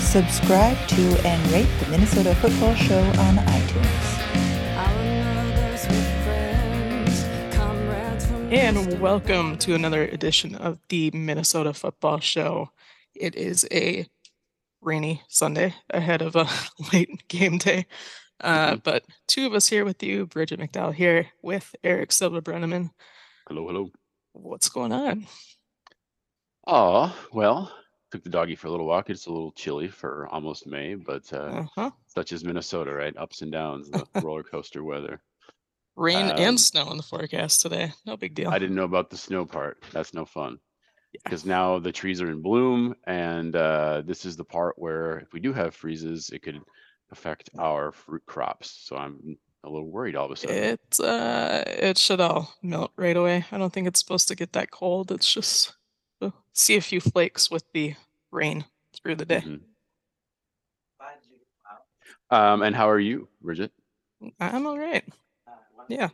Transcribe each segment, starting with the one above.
Subscribe to and rate the Minnesota Football Show on iTunes. And welcome to another edition of the Minnesota Football Show. It is a rainy Sunday ahead of a late game day. Uh, but two of us here with you, Bridget McDowell here with Eric Silva Brenneman. Hello, hello. What's going on? Oh, well, took the doggy for a little walk. It's a little chilly for almost May, but uh, Uh-huh. such is Minnesota, right? Ups and downs, the roller coaster weather. Rain Um, and snow in the forecast today. No big deal. I didn't know about the snow part. That's no fun. Because now the trees are in bloom, and uh, this is the part where if we do have freezes, it could affect our fruit crops. So I'm a little worried all of a sudden. It uh it should all melt right away. I don't think it's supposed to get that cold. It's just see a few flakes with the rain through the day. Mhm. Um, and how are you, Bridget? I'm all right. Yeah.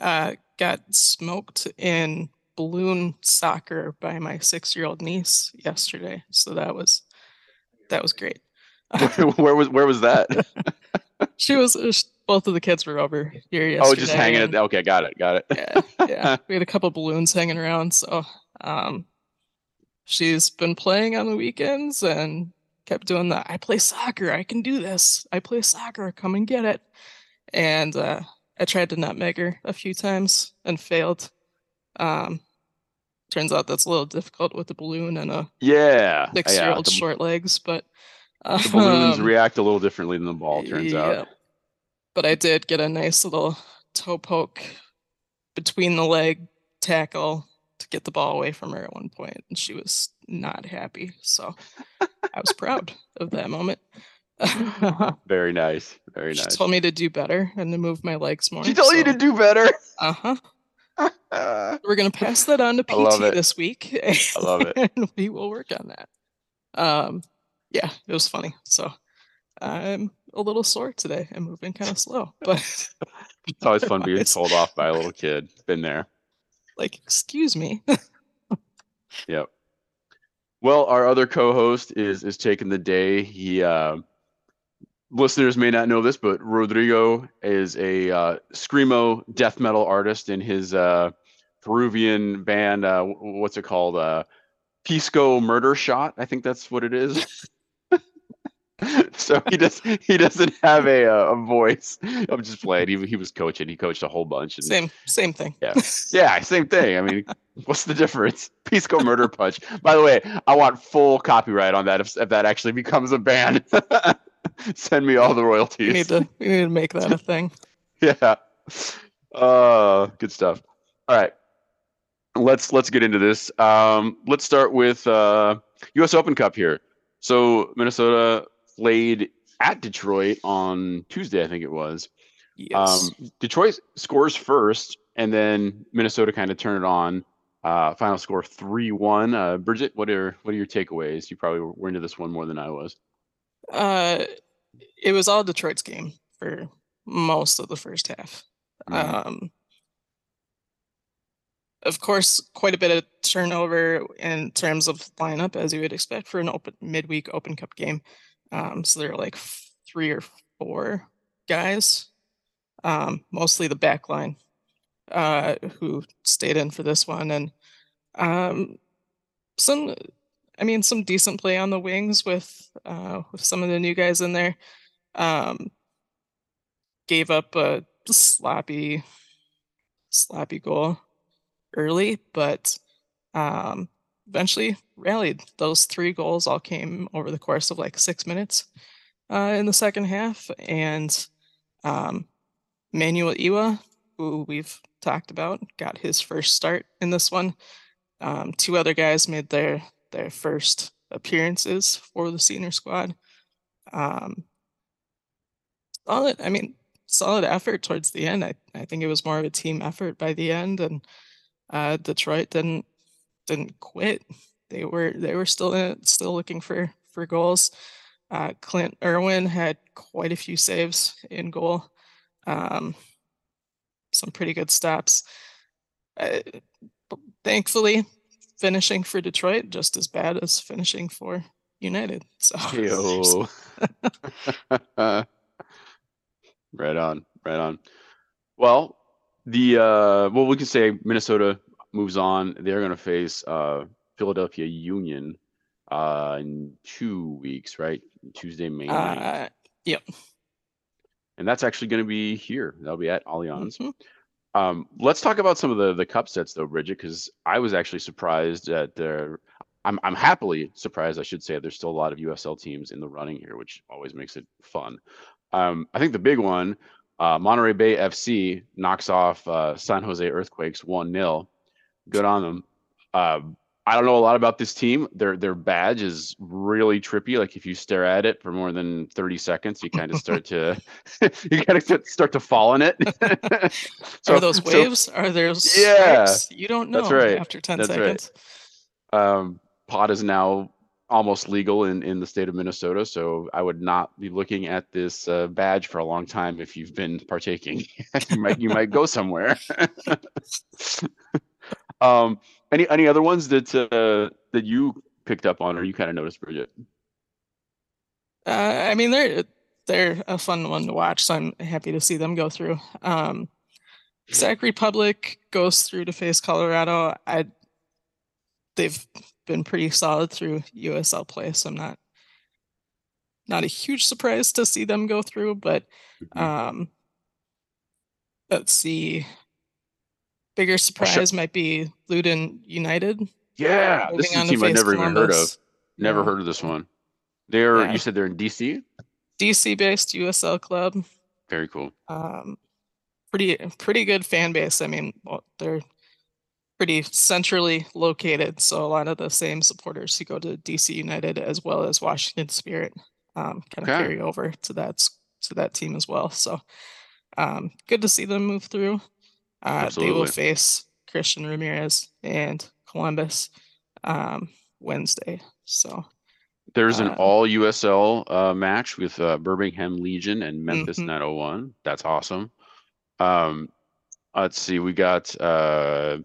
Uh got smoked in balloon soccer by my 6-year-old niece yesterday. So that was that was great. where was where was that? she was uh, sh- both of the kids were over here yesterday. oh, just hanging. and- At, okay, got it, got it. yeah, yeah. We had a couple balloons hanging around, so um, she's been playing on the weekends and kept doing that. I play soccer, I can do this. I play soccer, come and get it. And uh, I tried to nutmeg her a few times and failed. Um, turns out that's a little difficult with a balloon and a Yeah, yeah. six-year-old The, short legs, but the balloons um, react a little differently than the ball. Turns out. But I did get a nice little toe poke between the leg tackle to get the ball away from her at one point, and she was not happy. So I was proud of that moment. Very nice. Very she nice. She told me to do better and to move my legs more. She told you to do better. Uh huh. Uh, We're gonna pass that on to I love PT it. this week. I love it. and we will work on that. Um, yeah, it was funny. So I'm a little sore today. I'm moving kind of slow, but it's always fun being Otherwise- told off by a little kid. Been there. Like, excuse me. Yep. Well, our other co-host is is taking the day. He uh, listeners may not know this, but Rodrigo is a uh, screamo death metal artist in his uh, Peruvian band. Uh, what's it called? Uh, Pisco Murder Shot. I think that's what it is. so he does he doesn't have a uh, a voice. I'm just playing. He he was coaching. He coached a whole bunch. And, Same, same thing. Yeah. yeah, same thing. I mean, what's the difference? Pisco Murder Punch. By the way, I want full copyright on that if, if that actually becomes a band. Send me all the We royalties. need to, we need to make that a thing. yeah. Uh, good stuff. All right. Let's let's get into this. Um, let's start with uh, U.S. Open Cup here. So Minnesota played at Detroit on Tuesday, I think it was. Yes. Um, Detroit scores first, and then Minnesota kind of turn it on. Uh, final score three one. Uh, Bridget, what are what are your takeaways? You probably were into this one more than I was. uh, it was all Detroit's game for most of the first half. Mhm. Um, of course, quite a bit of turnover in terms of lineup, as you would expect for an open midweek Open Cup game. Um, so there are like three or four guys, um, mostly the back line, uh, who stayed in for this one, and um, some, I mean, some decent play on the wings with uh, with some of the new guys in there. Um, gave up a sloppy, sloppy goal early, but um, eventually rallied. Those three goals all came over the course of like six minutes uh, in the second half, and um, Manuel Iwe, who we've talked about, got his first start in this one. Um, two other guys made their their first appearances for the senior squad. Um, solid. I mean, solid effort towards the end. I, I think it was more of a team effort by the end, and uh, Detroit didn't didn't quit. They were they were still in it, still looking for for goals. Uh, Clint Irwin had quite a few saves in goal. Um, some pretty good stops. Uh, thankfully, finishing for Detroit just as bad as finishing for United. So right on, right on. Well, the uh well we can say Minnesota moves on. They're gonna face uh Philadelphia Union uh in two weeks, right? Tuesday, May 9th. uh, yep. And that's actually gonna be here. That'll be at Allianz. Mhm. Um, let's talk about some of the the cup sets though, Bridget, because I was actually surprised at. I'm I'm happily surprised, I should say. There's still a lot of USL teams in the running here, which always makes it fun. Um, I think the big one, uh, Monterey Bay FC knocks off uh, San Jose Earthquakes one 0 Good on them. Um, I don't know a lot about this team. Their their badge is really trippy. Like if you stare at it for more than 30 seconds, you kind of start to you kind of start to fall in it. Are those so, waves? Are those Yeah, stripes? You don't know that's right, after 10 that's right. seconds. um, pot is now almost legal in, in the state of Minnesota. So I would not be looking at this uh, badge for a long time if you've been partaking. you might you might go somewhere. Um, any any other ones that uh, that you picked up on or you kind of noticed, Bridget? Uh, I mean, they're they're a fun one to watch, so I'm happy to see them go through. Um, Republic goes through to face Colorado. I they've been pretty solid through USL play, so I'm not not a huge surprise to see them go through. But Mhm. um, let's see, bigger surprise might be Loudoun United. yeah, this is a team I've face never even heard of. Never Yeah. heard of this one. They're Yeah. you said they're in DC. DC based USL club. Very cool. um, pretty pretty good fan base. I mean, well, they're pretty centrally located, so a lot of the same supporters who go to DC United as well as Washington Spirit um, kind of Okay. carry over to that to that team as well. So um, good to see them move through. Uh, they will face Christian Ramirez and Columbus um, Wednesday. So There's an Uh, all USL uh, match with uh, Birmingham Legion and Memphis Mhm. 901. That's awesome. Um, let's see, we got uh,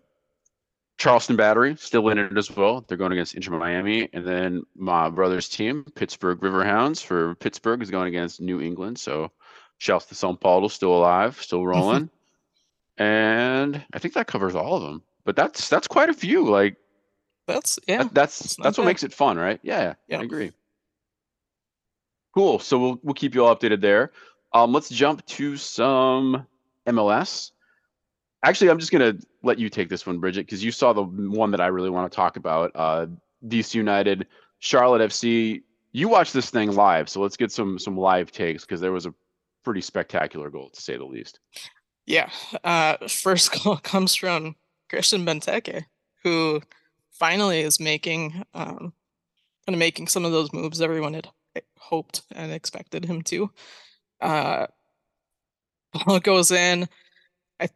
Charleston Battery still in it as well. They're going against Inter Miami, and then my brother's team, Pittsburgh Riverhounds, for Pittsburgh is going against New England. So, shouts to São Paulo, still alive, still rolling. And I think that covers all of them. But that's that's quite a few. Like that's yeah. that, that's that's what bad. makes it fun, right? Yeah, Yeah. I agree. Cool. So we'll we'll keep you all updated there. Um, let's jump to some MLS. Actually, I'm just gonna let you take this one, Bridget, because you saw the one that I really want to talk about. Uh, DC United, Charlotte FC. You watched this thing live, so let's get some some live takes because there was a pretty spectacular goal to say the least. Yeah. Uh, first goal comes from Christian Benteke, who finally is making um, kind of making some of those moves everyone had hoped and expected him to. Uh, ball goes in. I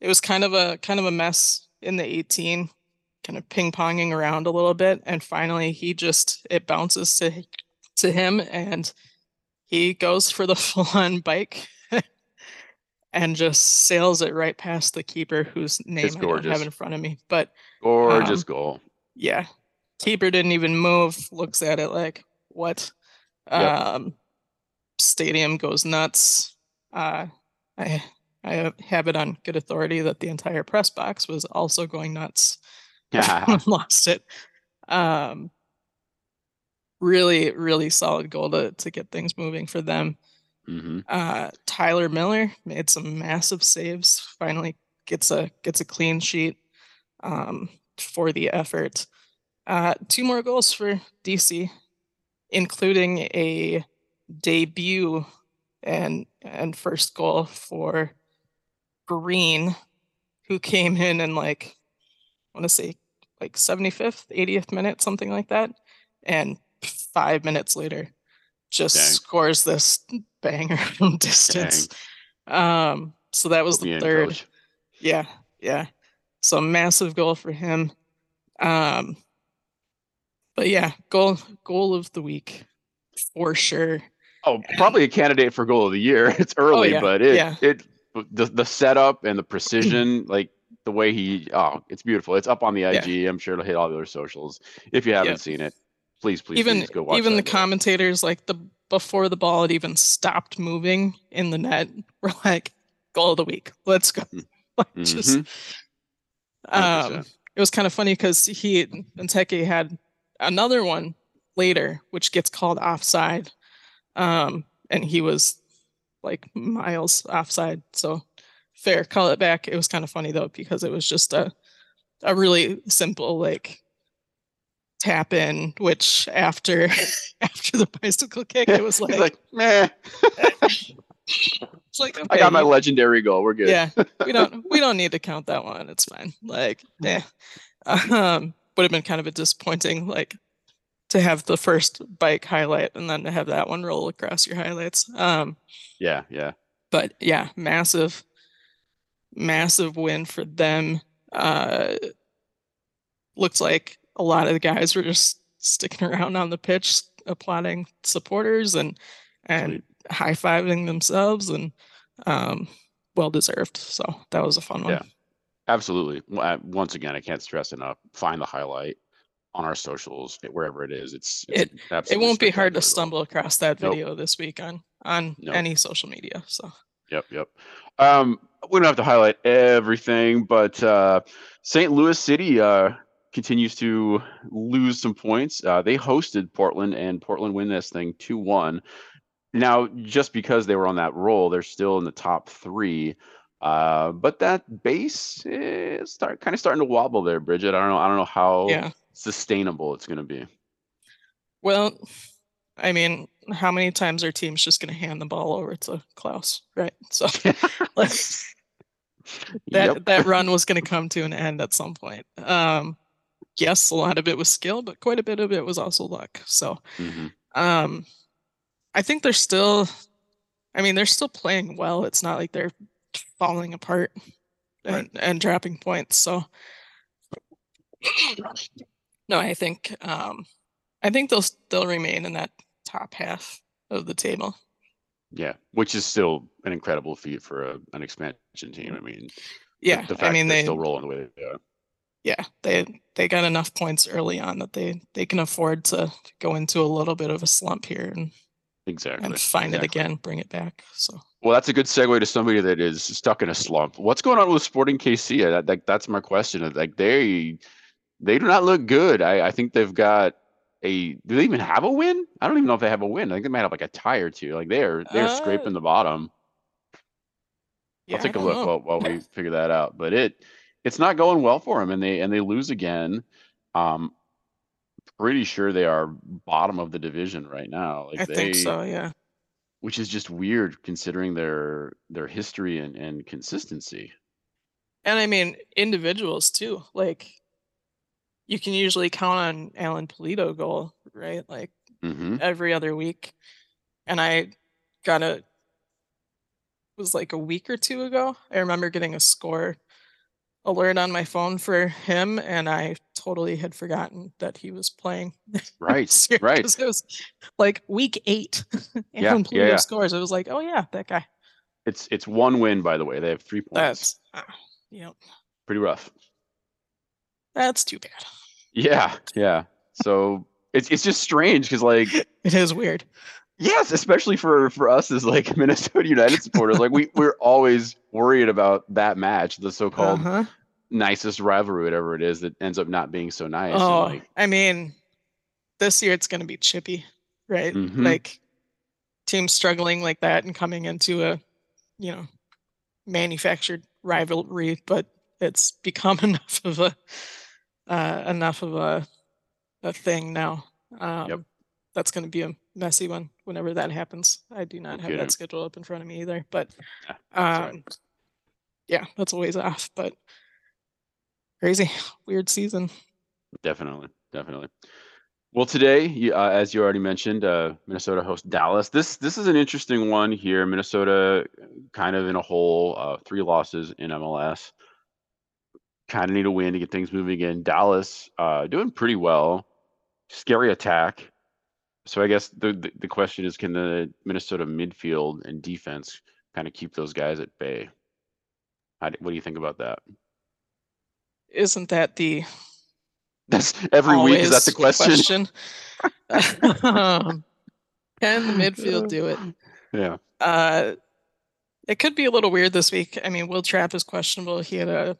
it was kind of a kind of a mess in the 18, kind of ping ponging around a little bit, and finally he just it bounces to to him and he goes for the full on bike and just sails it right past the keeper whose name It's I don't have in front of me. But Gorgeous Um, goal. yeah, keeper didn't even move, looks at it like, what? Yep. Um, stadium goes nuts. Uh, I I have it on good authority that the entire press box was also going nuts. Yeah, lost it. Um, really, really solid goal to to get things moving for them. Hmm Uh, Tyler Miller made some massive saves. Finally gets a gets a clean sheet um, for the effort. Uh, two more goals for DC, including a debut and and first goal for Green, who came in and like I want to say like 75th, 80th minute, something like that, and five minutes later just Dang. scores this banger from distance. Um, so that was me the third. coach. Yeah, yeah. So massive goal for him. Um, but yeah, goal goal of the week for sure. Oh, probably a candidate for goal of the year. It's early, Oh, yeah, but it yeah. it the the setup and the precision, like the way he oh, it's beautiful. It's up on the IG. I'm sure it'll hit all the other socials. If you haven't Yep. seen it, please, please, even please go watch. even the commentators like the before the ball had even stopped moving in the net were like goal of the week. Let's go. Like, just Mhm. um it was kind of funny because he Benteke had another one later which gets called offside um and he was like miles offside so fair call it back it was kind of funny though because it was just a a really simple like tap in which after after the bicycle kick it was like, like, meh. it's like I got my legendary goal. We're good. yeah we don't we don't need to count that one it's fine like yeah um would have been kind of a disappointing like to have the first bike highlight and then to have that one roll across your highlights um yeah, yeah. but yeah massive massive win for them uh looks like a lot of the guys were just sticking around on the pitch applauding supporters and and high-fiving themselves and um well deserved so that was a fun one Yeah. Absolutely. Once again, I can't stress enough. Find the highlight on our socials, wherever it is. It's, it's It- it won't be hard to stumble across that Nope. video this week on on Nope. any social media so Yep, yep. Um, we don't have to highlight everything, but uh, St. Louis City uh, continues to lose some points. Uh, they hosted Portland, and Portland win this thing two one. Now, just because they were on that roll, they're still in the top three. Uh, but that base is start kind of starting to wobble there, Bridget. I don't know. I don't know how yeah sustainable it's going to be. well i mean how many times are teams just going to hand the ball over to klaus right so like that Yep. that run was going to come to an end at some point um yes a lot of it was skill but quite a bit of it was also luck so Mhm. um i think they're still i mean they're still playing well it's not like they're falling apart and, Right. and dropping points so no i think um i think they'll still remain in that top half of the table Yeah, which is still an incredible feat for a, an expansion team. I mean, the- yeah the, fact i mean they're they still rolling the way they are. Yeah they they got enough points early on that they they can afford to go into a little bit of a slump here and Exactly. and find it again bring it back so Well, that's a good segue to somebody that is stuck in a slump. What's going on with Sporting KC? That, that that's my question. Like they they do not look good. I, I think they've got a. Do they even have a win? I don't even know if they have a win. I think they might have like a tie or two. Like they're they're Uh, scraping the bottom. yeah I'll take a look while, while we figure that out. But it it's not going well for them, and they and they lose again. Um, pretty sure they are bottom of the division right now. Like i they, think so yeah which is just weird considering their their history and, and consistency. and i mean individuals too like you can usually count on alan pulido goal right like hmm every other week and i got a was like a week or two ago i remember getting a score alert on my phone for him and i totally had forgotten that he was playing Right, right. it was like week eight Yeah, Alan yeah, yeah. scores it was like oh yeah that guy It's it's one win by the way. They have three points. that's uh, know pretty rough. that's too bad Yeah, yeah. So it's it's just strange because like it is weird yes, especially for for us as like Minnesota United supporters, like we we're always worried about that match, the so-called uh-huh. nicest rivalry, whatever it is, that ends up not being so nice. Oh, like, I mean, this year it's going to be chippy, right? Mhm. Like teams struggling like that and coming into a, you know, manufactured rivalry, but it's become enough of a, uh, enough of a, a thing now. Um, That's going to be a messy one whenever that happens. I do not have that schedule up in front of me either, but, Yeah, that's all right. um, yeah, that's a ways off, but crazy, weird season. Definitely, definitely. Well, today, you- uh, as you already mentioned, uh, Minnesota hosts Dallas. This this is an interesting one here. Minnesota, kind of in a hole, uh, three losses in MLS. Kind of need a win to get things moving again. Dallas, uh, doing pretty well. Scary attack. So I guess the, the question is, can the Minnesota midfield and defense kind of keep those guys at bay? Do, what do you think about that? Isn't that the That's every week. Is that the question? question? um, can the midfield do it? Yeah. Uh, it could be a little weird this week. I mean, Will Trapp is questionable. He had a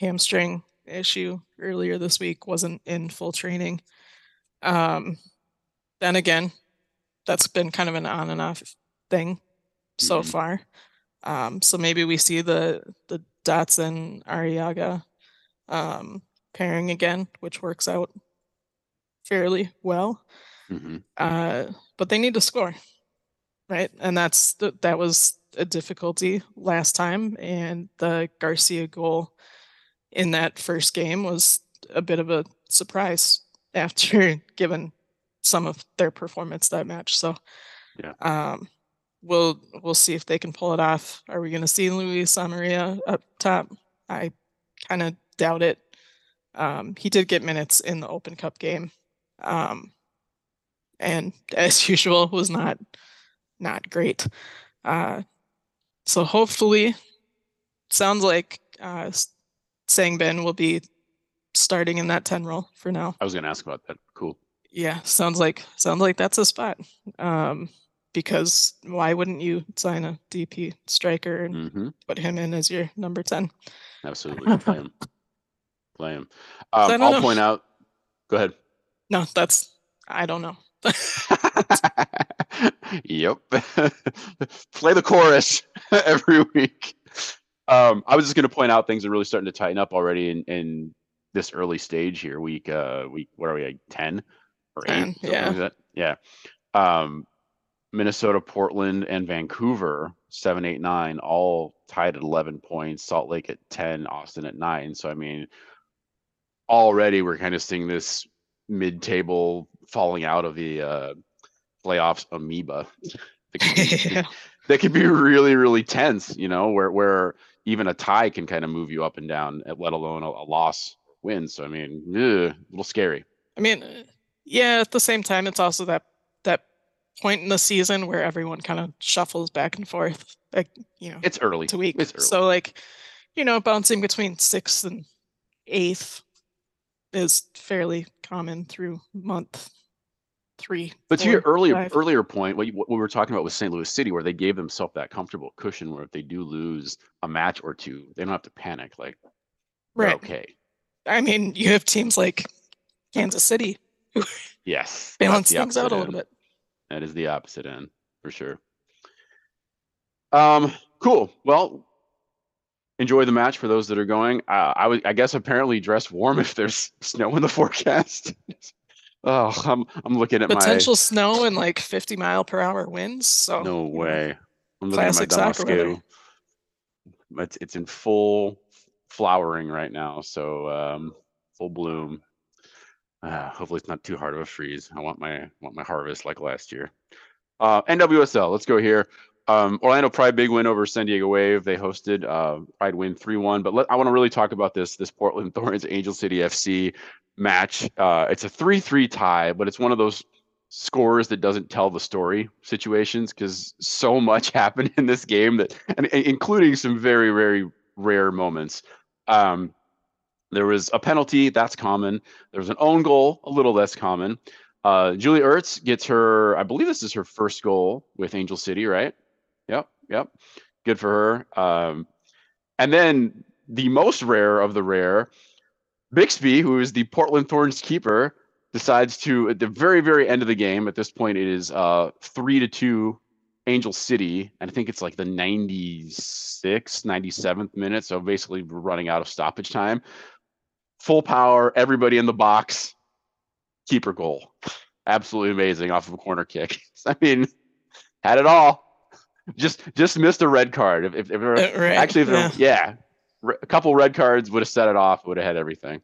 hamstring issue earlier this week, wasn't in full training. Um, then again, that's been kind of an on and off thing so Mhm. far. Um, so maybe we see the the Dotson Arriaga um, pairing again, which works out fairly well. hmm Uh, but they need to score, right? And that's th- that was a difficulty last time, and the Garcia goal in that first game was a bit of a surprise after given some of their performance that match. So, Yeah. um, we'll we'll see if they can pull it off. Are we going to see Luis Amarilla up top? I kind of doubt it. Um, he did get minutes in the Open Cup game, um, and as usual, was not not great. Uh, so hopefully, sounds like uh, Sangbin will be starting in that ten role for now. I was going to ask about that. Yeah, sounds like sounds like that's a spot. Um, because why wouldn't you sign a DP striker and hmm put him in as your number ten? Absolutely. Play him. Play him. Um, I'll know. point out. Go ahead. No, that's I don't know. yep. Play the chorus every week. Um, I was just going to point out things are really starting to tighten up already in, in this early stage here. Week, uh, week, what are we like ten or eight? yeah. like that? Yeah. Um, Minnesota, Portland, and Vancouver, seven, eight, nine, all tied at eleven points. Salt Lake at ten, Austin at nine. So I mean, already we're kind of seeing this mid-table falling out of the uh, playoffs amoeba. that could be- yeah. that could be really, really tense. You know, where where even a tie can kind of move you up and down, let alone a, a loss win. So I mean, ugh, a little scary. I mean, yeah. At the same time, it's also that that point in the season where everyone kind of shuffles back and forth, like you know, It's early. to week. It's early. So like, you know, bouncing between sixth and eighth is fairly common through month three. But to your earlier five. earlier point, what, you, what we were talking about with St. Louis City, where they gave themselves that comfortable cushion, where if they do lose a match or two, they don't have to panic. Like, right. okay. I mean, you have teams like Kansas City Yes, balance things out a little end. bit. That is the opposite end for sure. Um, cool. Well, enjoy the match for those that are going. Uh, I would, I guess, apparently dress warm if there's snow in the forecast. oh, I'm, I'm looking at Potential snow and like 50 mile per hour winds. So. No way. I'm looking at my classic soccer weather. It's it's in full flowering right now, so um, full bloom. Uh, hopefully, it's not too hard of a freeze. I want my want my harvest like last year. Uh, NWSL, let's go here. Um, Orlando Pride big win over San Diego Wave. They hosted uh, Pride win three one. But let, I want to really talk about this this Portland Thorns Angel City FC match. Uh, it's a three three tie, but it's one of those scores that doesn't tell the story situations because so much happened in this game that and, and including some very very rare moments. Um, there was a penalty, that's common. There was an own goal, a little less common. Uh, Julie Ertz gets her, I believe this is her first goal with Angel City, right? Yep, yep. Good for her. Um, and then the most rare of the rare, Bixby, who is the Portland Thorns keeper, decides to at the very very end of the game. At this point, it is uh, three to two Angel City, and I think it's like the 96th, 97th minute. So basically, we're running out of stoppage time. Full power, everybody in the box, keeper goal. Absolutely amazing off of a corner kick. I mean, had it all. Just just missed a red card. If if, if Uh, right, actually if yeah. yeah, a couple red cards would have set it off. Would have had everything.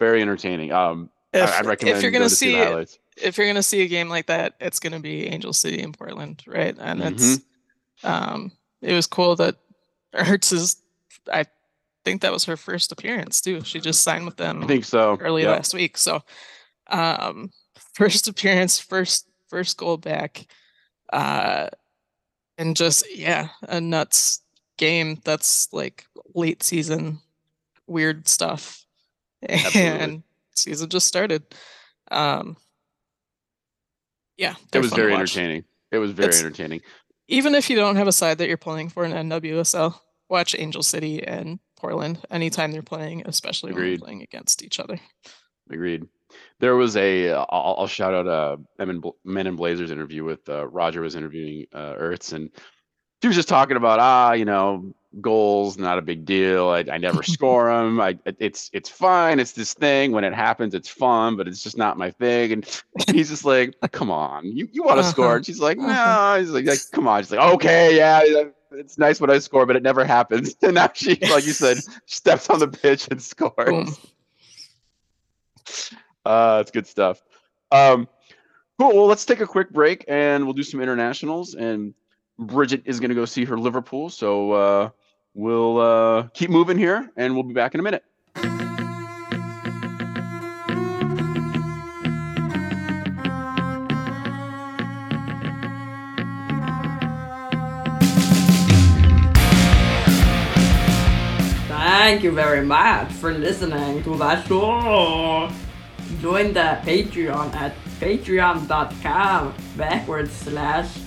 Very entertaining. Um, If, I'd recommend if you're going gonna to see the if you're gonna see a game like that, it's gonna be Angel City in Portland, right? And it's um it was cool that Ertz is I think that was her first appearance too. She just signed with them I think so. early Yep. last week. So um first appearance, first first goal back. Uh and just yeah, a nuts game that's like late season weird stuff. Absolutely. And season just started. Um yeah, It was very entertaining. It was very It's- entertaining. Even if you don't have a side that you're playing for in NWSL, watch Angel City and Portland anytime they're playing, especially when Agreed. they're playing against each other. Agreed. There was a. uh, I'll, I'll shout out a Men in, Men in Blazers interview with uh, Roger was interviewing uh, Ertz and she was just talking about ah you know goals not a big deal. I, I never score them. I it's it's fine. It's this thing when it happens. It's fun, but it's just not my thing. And he's just like, come on, you you want to score? Uh-huh. And she's like, no. Uh-huh. He's like, like, come on. She's like, okay, yeah. yeah, It's nice when I score, but it never happens. And now she, like you said, steps on the pitch and scores. Boom. Uh, it's good stuff. Um, cool. Well, let's take a quick break and we'll do some internationals. And Bridget is going to go see her Liverpool. So uh, we'll uh, keep moving here and we'll be back in a minute. Thank you very much for listening to the show. Join the Patreon at patreon.com backwards slash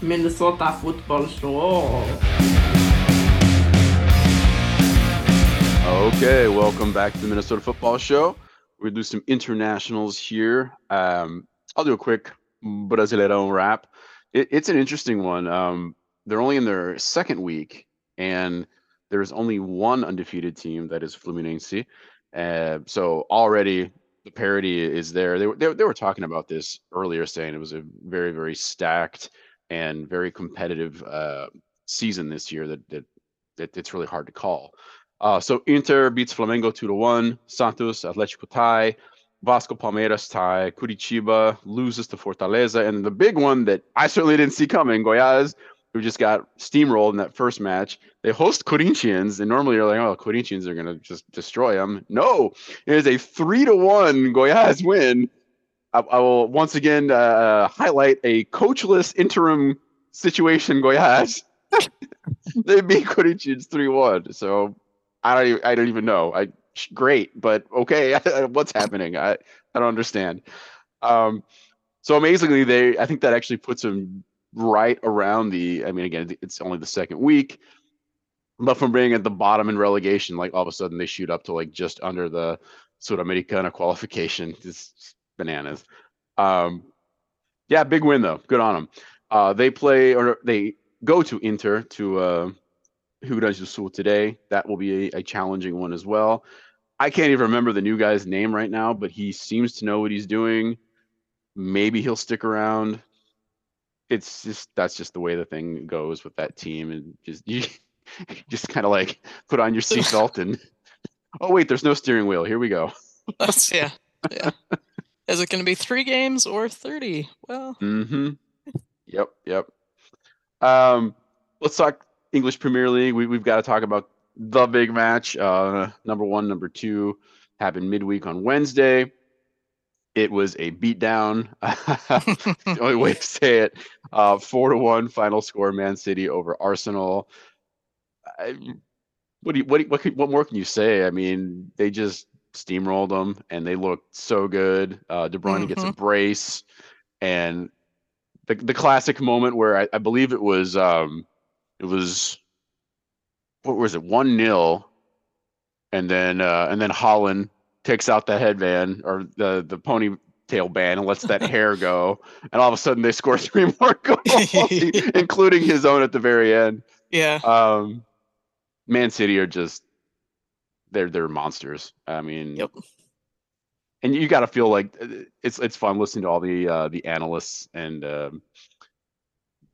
Minnesota Football Show. Okay, welcome back to the Minnesota Football Show. We're do some internationals here. Um, I'll do a quick Brasileirão wrap. It, it's an interesting one. Um, they're only in their second week, and there's only one undefeated team that is Fluminense. Uh, so already the parity is there. They, were- they, they were talking about this earlier, saying it was a very, very stacked and very competitive uh, season this year that, that, that it's really hard to call. Uh, so Inter beats Flamengo two to one. Santos, Atletico tie. Vasco Palmeiras tie. Coritiba loses to Fortaleza, and the big one that I certainly didn't see coming, Goiás, who just got steamrolled in that first match. They host Corinthians, and normally you're like, oh, Corinthians are gonna just destroy them. No, it is a three to one Goiás win. I, I will once again uh, highlight a coachless interim situation. Goiás. they beat Corinthians three one. So I don't even, I don't even know. I great, but okay, what's happening? I I don't understand. Um, so amazingly, they I think that actually puts them right around the. I mean, again, it's only the second week, but from being at the bottom in relegation, like all of a sudden they shoot up to like just under the Sudamericana qualification. It's bananas. Um, yeah, big win though. Good on them. Uh, they play or they go to Inter to uh, Rio does do Sul today. That will be a, a challenging one as well. I can't even remember the new guy's name right now, but he seems to know what he's doing. Maybe he'll stick around. It's just that's just the way the thing goes with that team, and just you just kind of like put on your seatbelt and oh wait, there's no steering wheel. Here we go. That's yeah. Yeah. Is it gonna be three games or thirty? Well, Mm-hmm. Yep, yep. Um, let's talk English Premier League. We, we've got to talk about the big match. Uh, number one, number two happened midweek on Wednesday. It was a beatdown. the only way to say it. Uh, four to one final score. Man City over Arsenal. I, what do you, what do you, what, could, what more can you say? I mean, they just steamrolled them, and they looked so good. Uh, De Bruyne gets a brace, and the the classic moment where I, I believe it was um it was what was it one nil, and then uh, and then Haaland takes out the headband or the the ponytail band and lets that hair go, and all of a sudden they score three more goals, including his own at the very end. yeah. Um, Man City are just they're they're monsters. I mean, Yep. and you got to feel like uh, it's it's fun listening to all the uh, the analysts and um,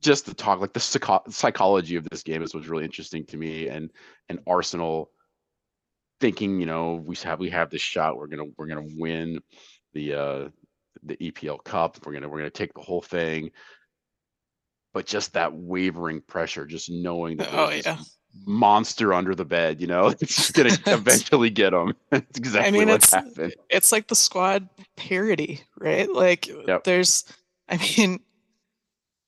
just the talk like the psycho- psychology of this game is what's really interesting to me and and Arsenal thinking you know we have we have this shot we're gonna we're gonna win the uh, the EPL Cup. We're gonna we're gonna take the whole thing. But just that wavering pressure, just knowing that Oh yeah. monster under the bed, you know, it's just gonna eventually get them. That's exactly mean, what it's- happened. it's like the squad parody, right? Like Yep. there's I mean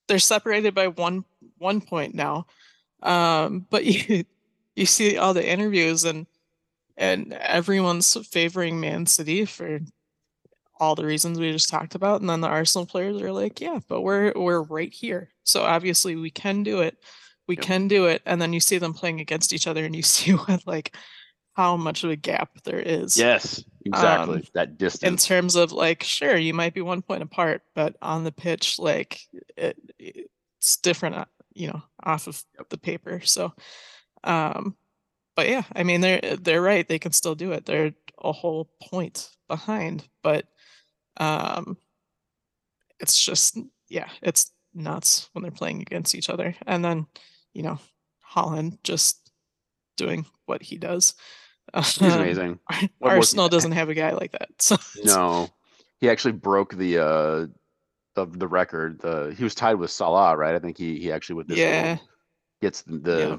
they're separated by one one point now. Um but you you see all the interviews and and everyone's favoring Man City for all the reasons we just talked about and then the Arsenal players are like, yeah, but we're we're right here. So obviously we can do it. We Yep. can do it and then you see them playing against each other and you see what like how much of a gap there is Yes, exactly. Um, that distance. in terms of like sure you might be one point apart but on the pitch like it, it's different uh, you know off of the paper. So um but yeah i mean they're they're right they can still do it. They're a whole point behind but um it's just yeah it's nuts when they're playing against each other. And then you know haaland just doing what he does He's amazing. What was- Arsenal doesn't have a guy like that. So No, he actually broke the uh the the record. The he was tied with Salah, right? I think he he actually with this one yeah, gets the, the Yeah.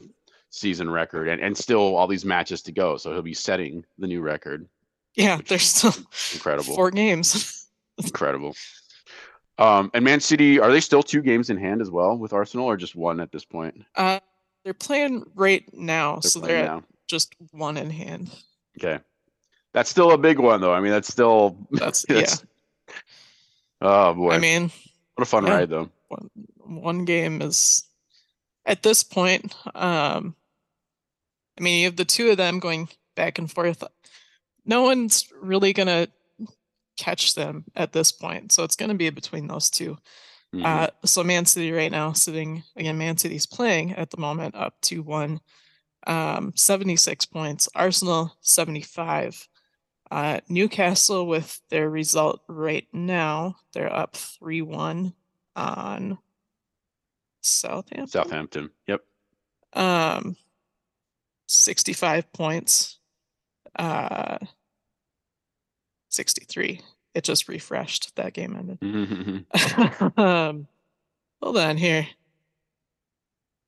season record, and and still all these matches to go. So he'll be setting the new record. yeah, which there's still Incredible, four games. incredible. Um, and Man City are they still two games in hand as well with Arsenal, or just one at this point? Uh, they're playing right now, They're so playing they're at now. Just one in hand. Okay, that's still a big one though. I mean, that's still That's yeah. Oh boy, I mean, what a fun yeah. ride though. one one game is at this point. Um, I mean, you have the two of them going back and forth. No one's really gonna catch them at this point, so it's gonna be between those two. Mhm. Uh, so Man City right now sitting again. Man City's playing at the moment up to one, um, 76 points. Arsenal 75. Uh, Newcastle with their result right now, they're up 3-1 on Southampton. Southampton. Yep. Um, 65 points. Uh, 63. It just refreshed. That game ended. Mhm. um, hold on here.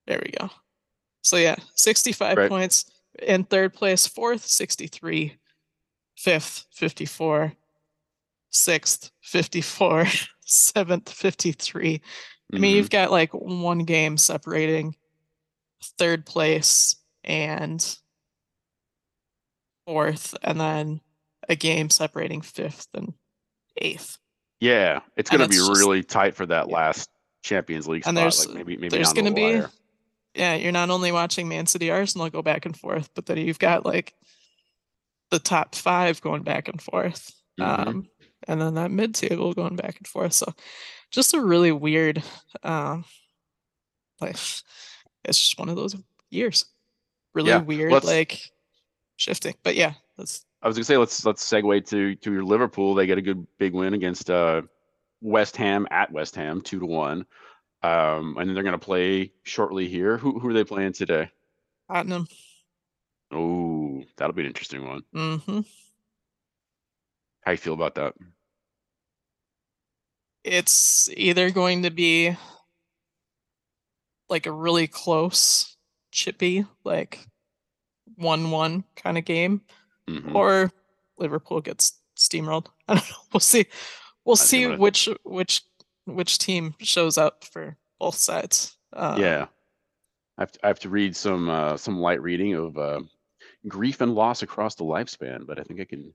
There we go. So yeah, 65 Right. points in third place, fourth 63, fifth 54, sixth 54, seventh 53. I mean, Mhm. you've got like one game separating third place and fourth, and then a game separating fifth and eighth. Yeah, it's And going to be it's just- really tight for that yeah. last Champions League And spot. there's- like maybe maybe There's to the be, wire. Yeah, you're not only watching Man City Arsenal go back and forth, but then you've got like the top five going back and forth. Mhm. Um, and then that mid table going back and forth. So just a really weird, um, like it's just one of those years. Really Yeah, weird, let's- like shifting. But yeah, that's I was gonna say let's let's segue to to your Liverpool. They get a good big win against uh, West Ham at West Ham, two to one. Um, and then they're gonna play shortly here. Who who are they playing today? Tottenham. Oh, that'll be an interesting one. Mm-hmm. How do you feel about that? It's either going to be like a really close, chippy, like one-one kind of game, Mhm. or Liverpool gets steamrolled. I don't know. We'll see. We'll see which which which team shows up for both sides. Uh, yeah, I have to, I have to read some uh, some light reading of uh, grief and loss across the lifespan, but I think I can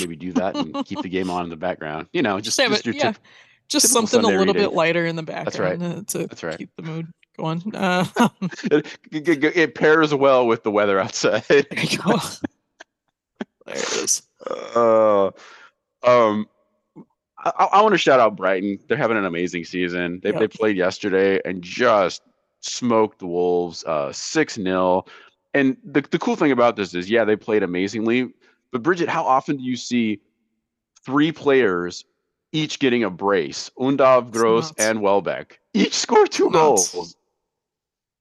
maybe do that and keep the game on in the background. You know, just, yeah, just your yeah, tip- just something Sunday a little bit lighter in the That's right. background uh, to That's right. keep the mood going. Uh, it, it, it pairs well with the weather outside. there there it is. Uh, um, I, I want to shout out Brighton. They're having an amazing season. They, they played yesterday and just smoked the Wolves uh, 6 0. And the, the cool thing about this is, yeah, they played amazingly. But Bridget, how often do you see three players each getting a brace? Undav, Gross, and Welbeck. Each score two Nuts. goals.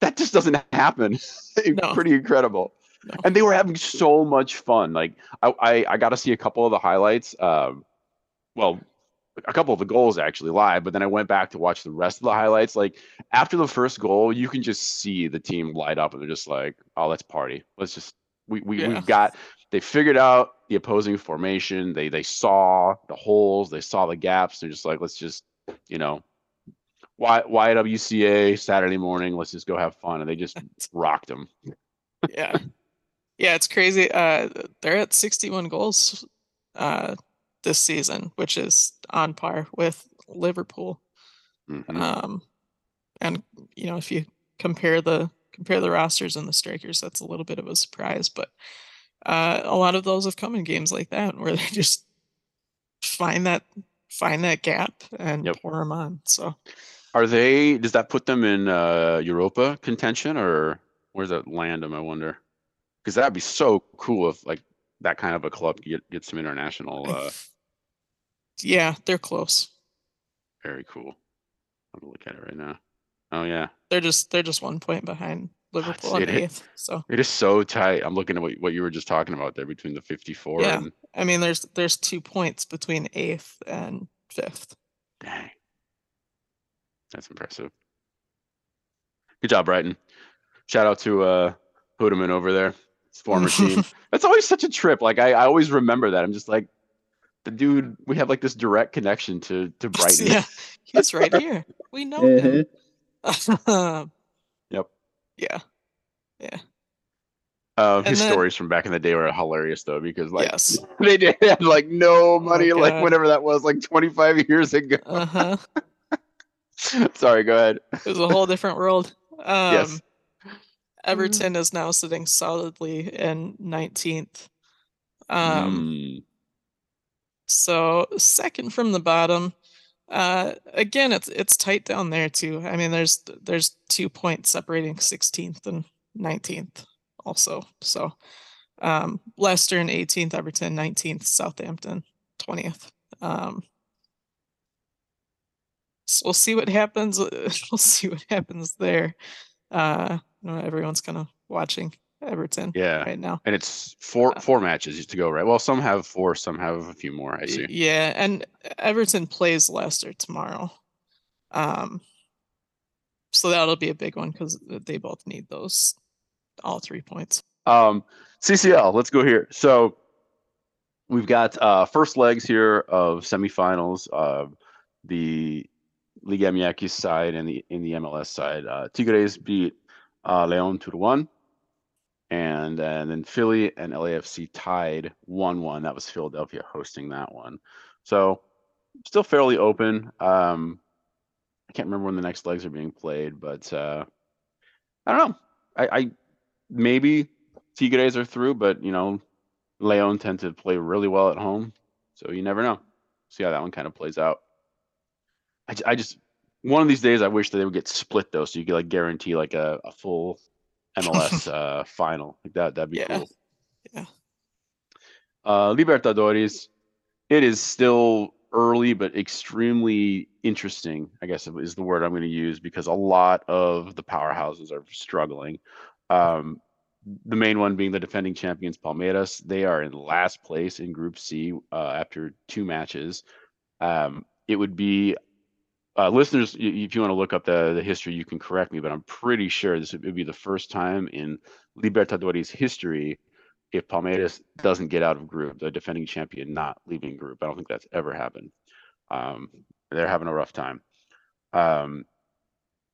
That just doesn't happen. No. Pretty incredible No. and they were having so much fun. Like I, I, I got to see a couple of the highlights. Um, well, a couple of the goals actually live, but then I went back to watch the rest of the highlights. Like after the first goal, you can just see the team light up and they're just like, oh, let's party. Let's just we, we Yeah. we've got they figured out the opposing formation. They they saw the holes, they saw the gaps. They're just like, let's just, you know, Y YWCA Saturday morning, let's just go have fun. And they just rocked them. yeah. Yeah, it's crazy. Uh they're at 61 goals uh this season, which is on par with Liverpool. Mhm. Um and you know, if you compare the compare the rosters and the strikers, that's a little bit of a surprise, but uh a lot of those have come in games like that where they just find that find that gap and Yep. pour them on. So Are they? Does that put them in uh, Europa contention, or where's that land them? I wonder. Because that'd be so cool if like that kind of a club get get some international. Uh, yeah, they're close. very cool. I'm gonna look at it right now. Oh yeah, They're just they're just one point behind Liverpool is- eighth. So it is so tight. I'm looking at what what you were just talking about there between the 54 Yeah. and I mean there's there's two points between eighth and fifth. dang, that's impressive. Good job, Brighton. Shout out to uh Hoodeman over there, his former team. That's always such a trip. Like I, I always remember that. I'm just like the dude. We have like this direct connection to to Brighton. yeah, he's right here. We know him. Yep. yeah. Yeah. Uh, his then- stories from back in the day were hilarious though because like yes. they did had like no Oh money like God. whatever that was like 25 years ago. Uh-huh. Sorry, go ahead. It was a whole different world. Um Yes. Everton is now sitting solidly in 19th. Um Mm, So second from the bottom. Uh, again, it's it's tight down there too. I mean, there's there's two points separating 16th and 19th also. So um, Leicester in 18th, Everton 19th, Southampton 20th. Um, so we'll see what happens. We'll see what happens there. Uh, everyone's kind of watching Everton yeah. right now. And it's four Uh, four matches to go, right? Well, some have four, some have a few more. I see. Yeah, and Everton plays Leicester tomorrow. Um, so that'll be a big one because they both need those all three points. Um, CCL, let's go here. So we've got uh, first legs here of semifinals of the Liga MX side and the in the MLS side. Uh, Tigres beat uh, to one, and, and then Philly and LAFC tied one one. That was Philadelphia hosting that one. So still fairly open. Um, I can't remember when the next legs are being played, but uh, I don't know. I, I maybe Tigres are through, but you know, Leon tend to play really well at home, so you never know. See how that one kind of plays out. I just one of these days I wish that they would get split though, so you could like guarantee like a, a full MLS uh, final. Like that that'd be Yeah. cool. Yeah. Uh, Libertadores, it is still early but extremely interesting. I guess is the word I'm going to use because a lot of the powerhouses are struggling. Um, the main one being the defending champions Palmeiras. They are in last place in Group C uh, after two matches. Um, it would be uh, listeners, if you want to look up the, the history, you can correct me, but I'm pretty sure this would be the first time in Libertadores history if Palmeiras doesn't get out of group, the defending champion not leaving group. I don't think that's ever happened. Um, they're having a rough time. Um,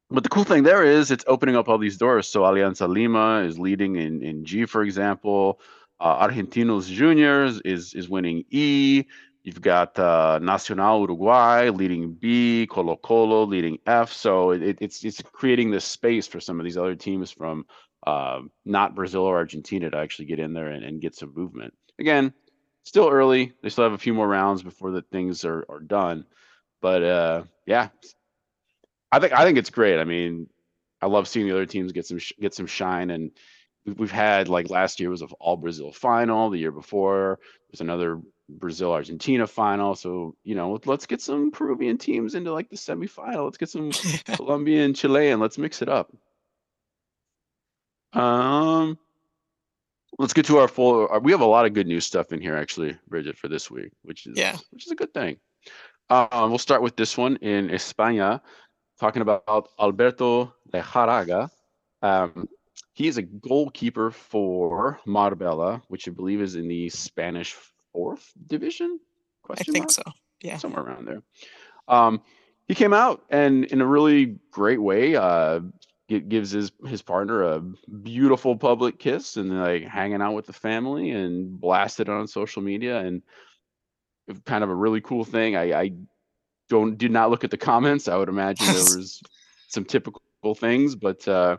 but the cool thing there is it's opening up all these doors. So Alianza Lima is leading in, in G, for example. Uh, Argentinos Juniors is is winning E. You've got uh, Nacional Uruguay leading B, Colo Colo leading F. So it, it's it's creating this space for some of these other teams from uh, not Brazil or Argentina to actually get in there and, and get some movement. Again, still early. They still have a few more rounds before the things are, are done. But uh, yeah, I think I think it's great. I mean, I love seeing the other teams get some sh- get some shine, and we've, had like last year was an All Brazil final. The year before there's another Brazil Argentina final. So you know, let's get some Peruvian teams into like the semifinal. Let's get some Colombian, Chilean. Let's mix it up. Um, let's get to our full. uh, We have a lot of good news stuff in here, actually, Bridget, for this week, which is Yeah. which is a good thing. Um, we'll start with this one in España, talking about Alberto Lejárraga. Um, he is a goalkeeper for Marbella, which I believe is in the Spanish fourth division. Question I think mark? so. Yeah. somewhere around there. Um, he came out and in a really great way, uh, gi- gives his his partner a beautiful public kiss and like hanging out with the family and blasted on social media and kind of a really cool thing. I, I don't did not look at the comments. I would imagine there was some typical things, but uh,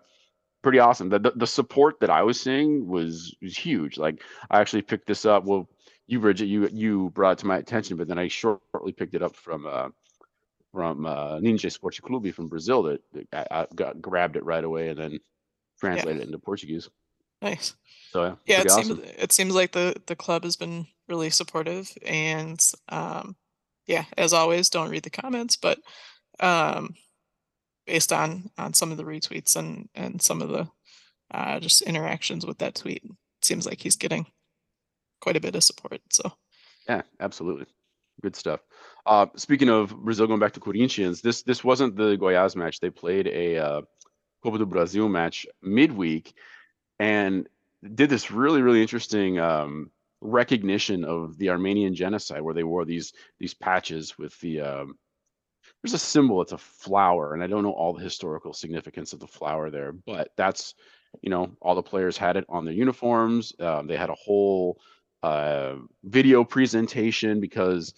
pretty awesome. The, the the support that I was seeing was was huge. Like I actually picked this up. Well, you Bridget, you you brought it to my attention, but then I shortly picked it up from uh, from uh, Ninja Sports Clube from Brazil. That, that I, I got grabbed it right away and then translated it into Portuguese. Nice. So yeah, Yeah, it awesome. seems it seems like the the club has been really supportive and um yeah, as always, don't read the comments, but um based on on some of the retweets and and some of the uh just interactions with that tweet, it seems like he's getting quite a bit of support. So Yeah, absolutely. Good stuff. Uh, speaking of Brazil going back to Corinthians, this this wasn't the Goiás match. They played a uh, Copa do Brasil match midweek and did this really really interesting um, recognition of the Armenian genocide, where they wore these these patches with the um, there's a symbol. It's a flower, and I don't know all the historical significance of the flower there, but that's you know all the players had it on their uniforms. Um, they had a whole uh, video presentation because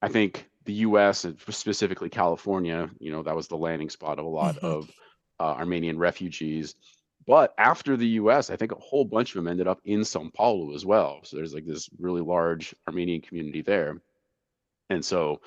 I think the U.S. and specifically California, you know, that was the landing spot of a lot Mhm. of uh, Armenian refugees. But after the U.S., I think a whole bunch of them ended up in Sao Paulo as well. So there's like this really large Armenian community there, and so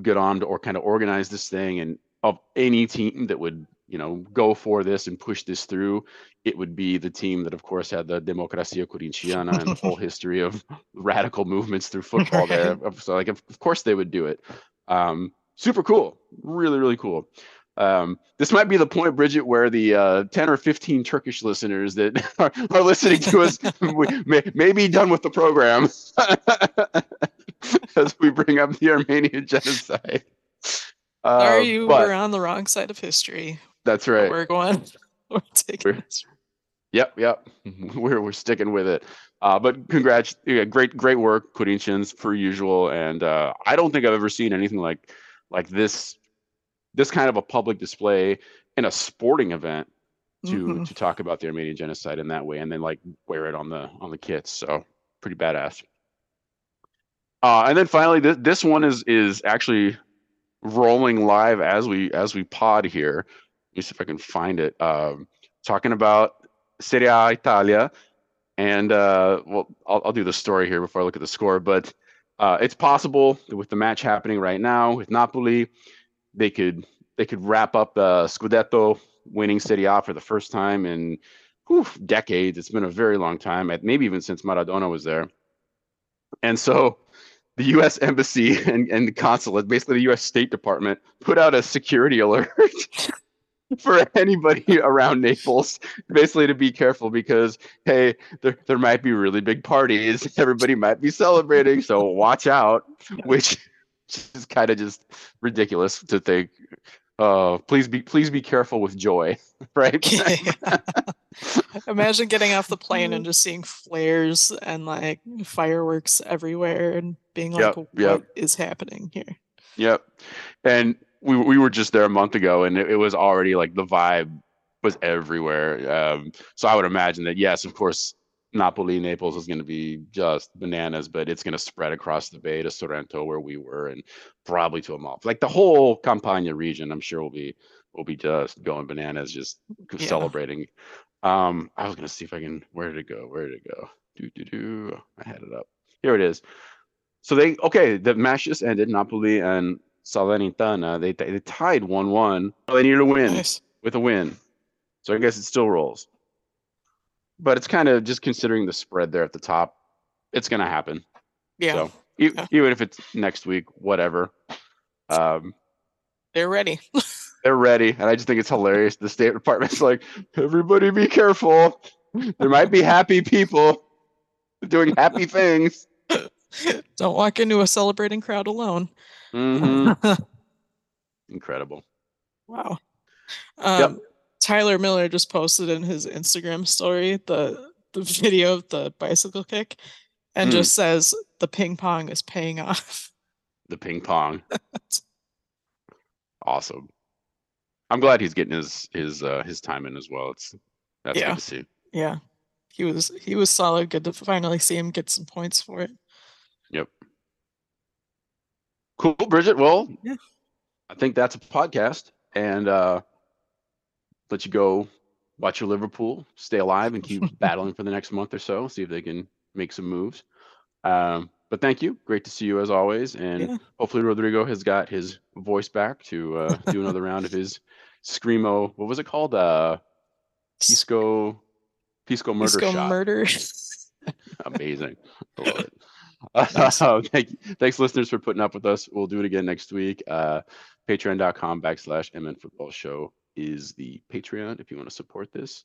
get on to or kind of organize this thing. And of any team that would you know go for this and push this through, it would be the team that, of course, had the Democracia Corintiana and the whole history of radical movements through football there. So like, of, of course, they would do it. Um, super cool, really, really cool. Um, this might be the point, Bridget, where the uh, 10 or 15 Turkish listeners that are, are listening to us may, may be done with the program as we bring up the Armenian genocide. sorry Uh, you but were on the wrong side of history. That's right. We're going we're taking We're-. Yep, yep. We're we're sticking with it. Uh, but congrats, yeah, great great work, Corinthians, per usual. And uh, I don't think I've ever seen anything like like this this kind of a public display in a sporting event to Mhm. to talk about the Armenian genocide in that way, and then like wear it on the on the kits. So pretty badass. Uh, and then finally, this this one is is actually rolling live as we as we pod here. Let me see if I can find it. Um, talking about Serie A Italia, and uh, well, I'll, I'll do the story here before I look at the score. But uh, it's possible that with the match happening right now with Napoli, they could they could wrap up the Scudetto winning Serie A for the first time in whew, decades. It's been a very long time, maybe even since Maradona was there. And so the U.S. Embassy and, and the consulate, basically the U.S. State Department, put out a security alert for anybody around Naples, basically to be careful because hey, there there might be really big parties, everybody might be celebrating, so watch out. Which is kind of just ridiculous to think. Uh, please be please be careful with joy, right? Imagine getting off the plane and just seeing flares and like fireworks everywhere and being like, Yep, what yep. is happening here? Yep. And we we were just there a month ago, and it, it was already like the vibe was everywhere. Um, so I would imagine that yes, of course, Napoli, Naples is going to be just bananas, but it's going to spread across the bay to Sorrento, where we were, and probably to Amalfi. Like the whole Campania region, I'm sure will be will be just going bananas, just Yeah. celebrating. Um, I was going to see if I can. Where did it go? Where did it go? Do do do. I had it up. Here it is. So they okay. The match just ended. Napoli and Salernitana. They they tied one one. They needed a win Nice. with a win. So I guess it still rolls. But it's kind of just considering the spread there at the top. It's gonna happen. Yeah, So e- Yeah. even if it's next week, whatever. Um, they're ready. they're ready, and I just think it's hilarious. The State Department's like, everybody be careful. There might be happy people doing happy things. Don't walk into a celebrating crowd alone. Mhm. Incredible. Wow. Um, Tyler Miller just posted in his Instagram story the the video of the bicycle kick and Hmm. just says the ping pong is paying off. The ping pong. awesome. I'm glad he's getting his his uh his time in as well. It's that's Yeah. good to see. Yeah. He was he was solid. Good to finally see him get some points for it. Yep. Cool, Bridget. Well, Yeah. I think that's a podcast, and uh, let you go watch your Liverpool, stay alive, and keep battling for the next month or so. See if they can make some moves. Um, but thank you. Great to see you as always, and Yeah. hopefully Rodrigo has got his voice back to uh, do another round of his screamo. What was it called? Uh, Pisco, Pisco murder Pisco shot. murder. Amazing. I love. Uh, thank, thanks, listeners, for putting up with us. We'll do it again next week. Uh, Patreon.com backslash MN Football Show is the Patreon if you want to support this.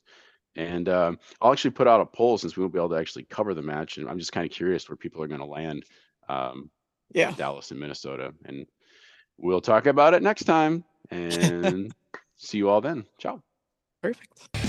And um, I'll actually put out a poll since we won't be able to actually cover the match. And I'm just kind of curious where people are going to land um, yeah. Dallas and Minnesota. And we'll talk about it next time. And see you all then. Ciao. Perfect.